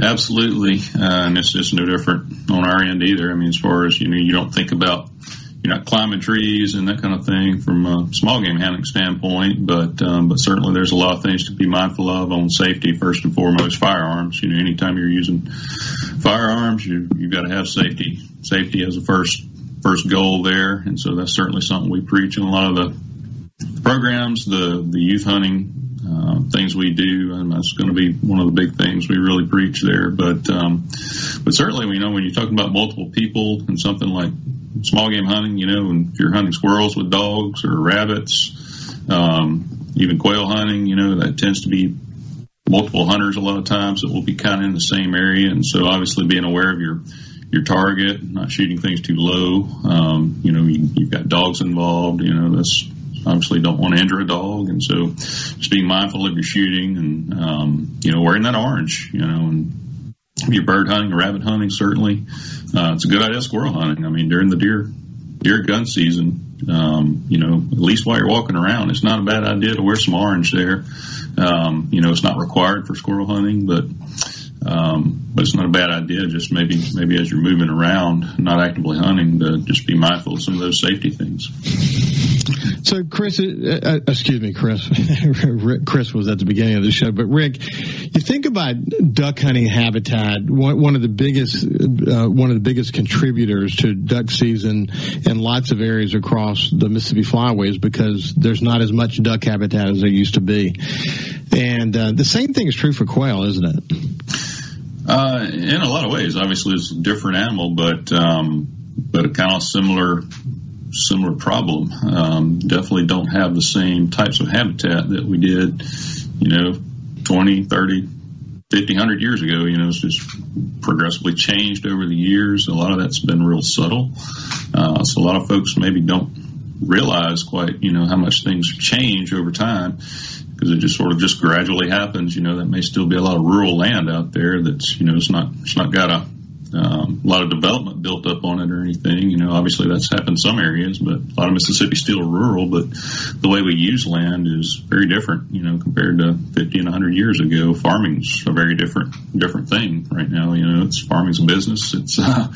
Absolutely, uh, and it's just no different on our end either. I mean, as far as you know, you don't think about you're not climbing trees and that kind of thing from a small game hunting standpoint, but um, but certainly there's a lot of things to be mindful of on safety. First and foremost, firearms. You know, anytime you're using firearms, you you've got to have safety. Safety as a first first goal there, and so that's certainly something we preach in a lot of the programs, the the youth hunting uh, things we do, and that's going to be one of the big things we really preach there. But um, but certainly, we know when you're talking about multiple people and something like small game hunting, you know, and if you're hunting squirrels with dogs or rabbits, um, even quail hunting, you know, that tends to be multiple hunters a lot of times that will be kind of in the same area, and so obviously being aware of your your target, not shooting things too low. Um, you know, you, you've got dogs involved. You know, that's obviously don't want to injure a dog, and so just being mindful of your shooting and um, you know wearing that orange, you know, and if you're bird hunting or rabbit hunting, certainly uh, it's a good idea. Squirrel hunting, I mean, during the deer deer gun season, um, you know, at least while you're walking around, it's not a bad idea to wear some orange there. Um, you know, it's not required for squirrel hunting, but um, but it's not a bad idea. Just maybe maybe as you're moving around, not actively hunting, to just be mindful of some of those safety things. So, Chris, uh, uh excuse me, Chris. <laughs> Chris was at the beginning of the show, but Rick, you think about duck hunting habitat. One, of the biggest, uh, one of the biggest contributors to duck season in lots of areas across the Mississippi Flyways because there's not as much duck habitat as there used to be, and uh, the same thing is true for quail, isn't it? Uh, in a lot of ways, obviously it's a different animal, but um, but a kind of similar similar problem. Um, definitely don't have the same types of habitat that we did, you know, 20, 30, 50, 100 years ago. You know, it's just progressively changed over the years. A lot of that's been real subtle. Uh, so a lot of folks maybe don't realize quite, you know, how much things change over time because it just sort of just gradually happens. You know, that may still be a lot of rural land out there that's, you know, it's not, it's not got a, um, a lot of development built up on it or anything. You know, obviously that's happened in some areas, but a lot of Mississippi still rural. But the way we use land is very different, you know, compared to 50 and 100 years ago. Farming's a very different different thing right now. You know, it's farming's a business. It's <laughs> uh,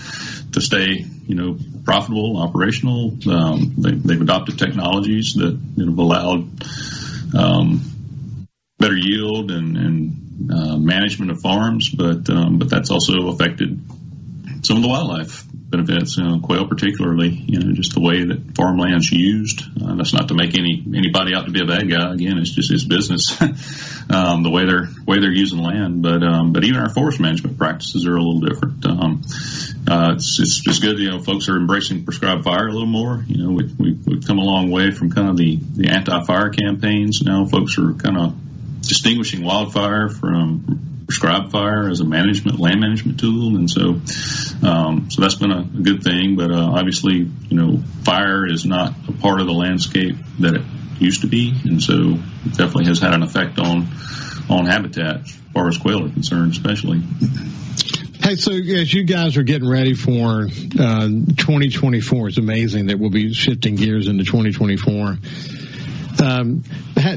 to stay, you know, profitable, operational. Um, they, have adopted technologies that have allowed um, better yield and, and uh, management of farms, but um, but that's also affected some of the wildlife benefits, you know, quail particularly. You know, just the way that farmland's used. Uh, that's not to make any anybody out to be a bad guy. Again, it's just his business. <laughs> um, the way they're way they're using land, but um, but even our forest management practices are a little different. Um, uh, it's, it's it's good. You know, folks are embracing prescribed fire a little more. You know, we, we, we've come a long way from kind of the the anti fire campaigns. Now, folks are kind of distinguishing wildfire from prescribed fire as a management land management tool, and so um, so that's been a, a good thing. But uh, obviously, you know, fire is not a part of the landscape that it used to be, and so it definitely has had an effect on on habitat as far as quail are concerned, especially. Hey, so as you guys are getting ready for uh, 2024, it's amazing that we'll be shifting gears into 2024. Um,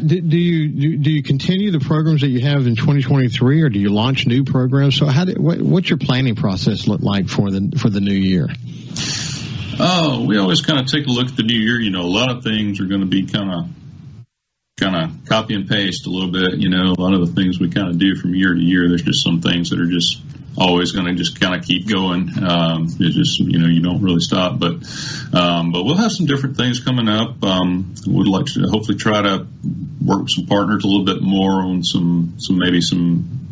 do you do you continue the programs that you have in 2023, or do you launch new programs? So, how do, what, what's your planning process look like for the for the new year? Oh, we always kind of take a look at the new year. You know, a lot of things are going to be kind of kind of copy and paste a little bit. You know, a lot of the things we kind of do from year to year. There's just some things that are just always going to just kind of keep going. Um, it's just you know you don't really stop, but um, but we'll have some different things coming up. Um, would like to hopefully try to work with some partners a little bit more on some some maybe some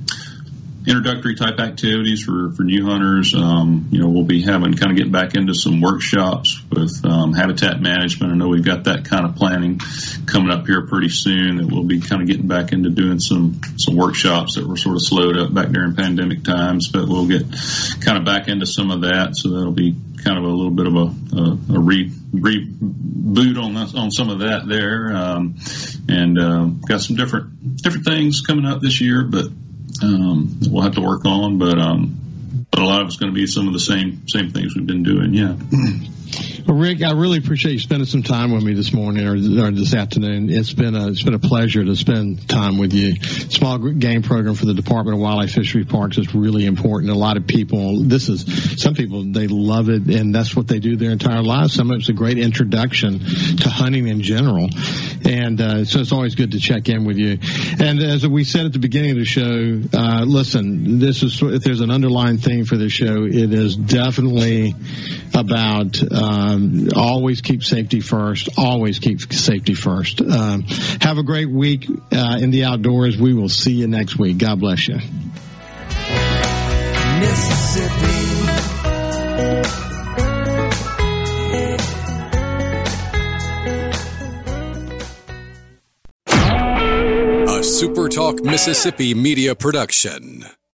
introductory type activities for, for new hunters. Um, you know, we'll be having kind of getting back into some workshops with um, habitat management. I know we've got that kind of planning coming up here pretty soon that we'll be kind of getting back into doing some, some workshops that were sort of slowed up back during pandemic times, but we'll get kind of back into some of that. So that'll be kind of a little bit of a, a, a re, reboot on on some of that there. Um, and, uh, got some different, different things coming up this year, but um, we'll have to work on, but um, but a lot of it's going to be some of the same same things we've been doing. Yeah. <clears throat> Well, Rick, I really appreciate you spending some time with me this morning or, or, this afternoon. It's been a it's been a pleasure to spend time with you. Small game program for the Department of Wildlife Fishery Parks is really important. A lot of people, this is some people they love it, and that's what they do their entire lives. Some of it's a great introduction to hunting in general, and uh, so it's always good to check in with you. And as we said at the beginning of the show, uh, listen, this is if there's an underlying theme for this show, it is definitely about. Um, always keep safety first. Always keep safety first. Um, have a great week uh, in the outdoors. We will see you next week. God bless you. Mississippi. A Super Talk Mississippi media production.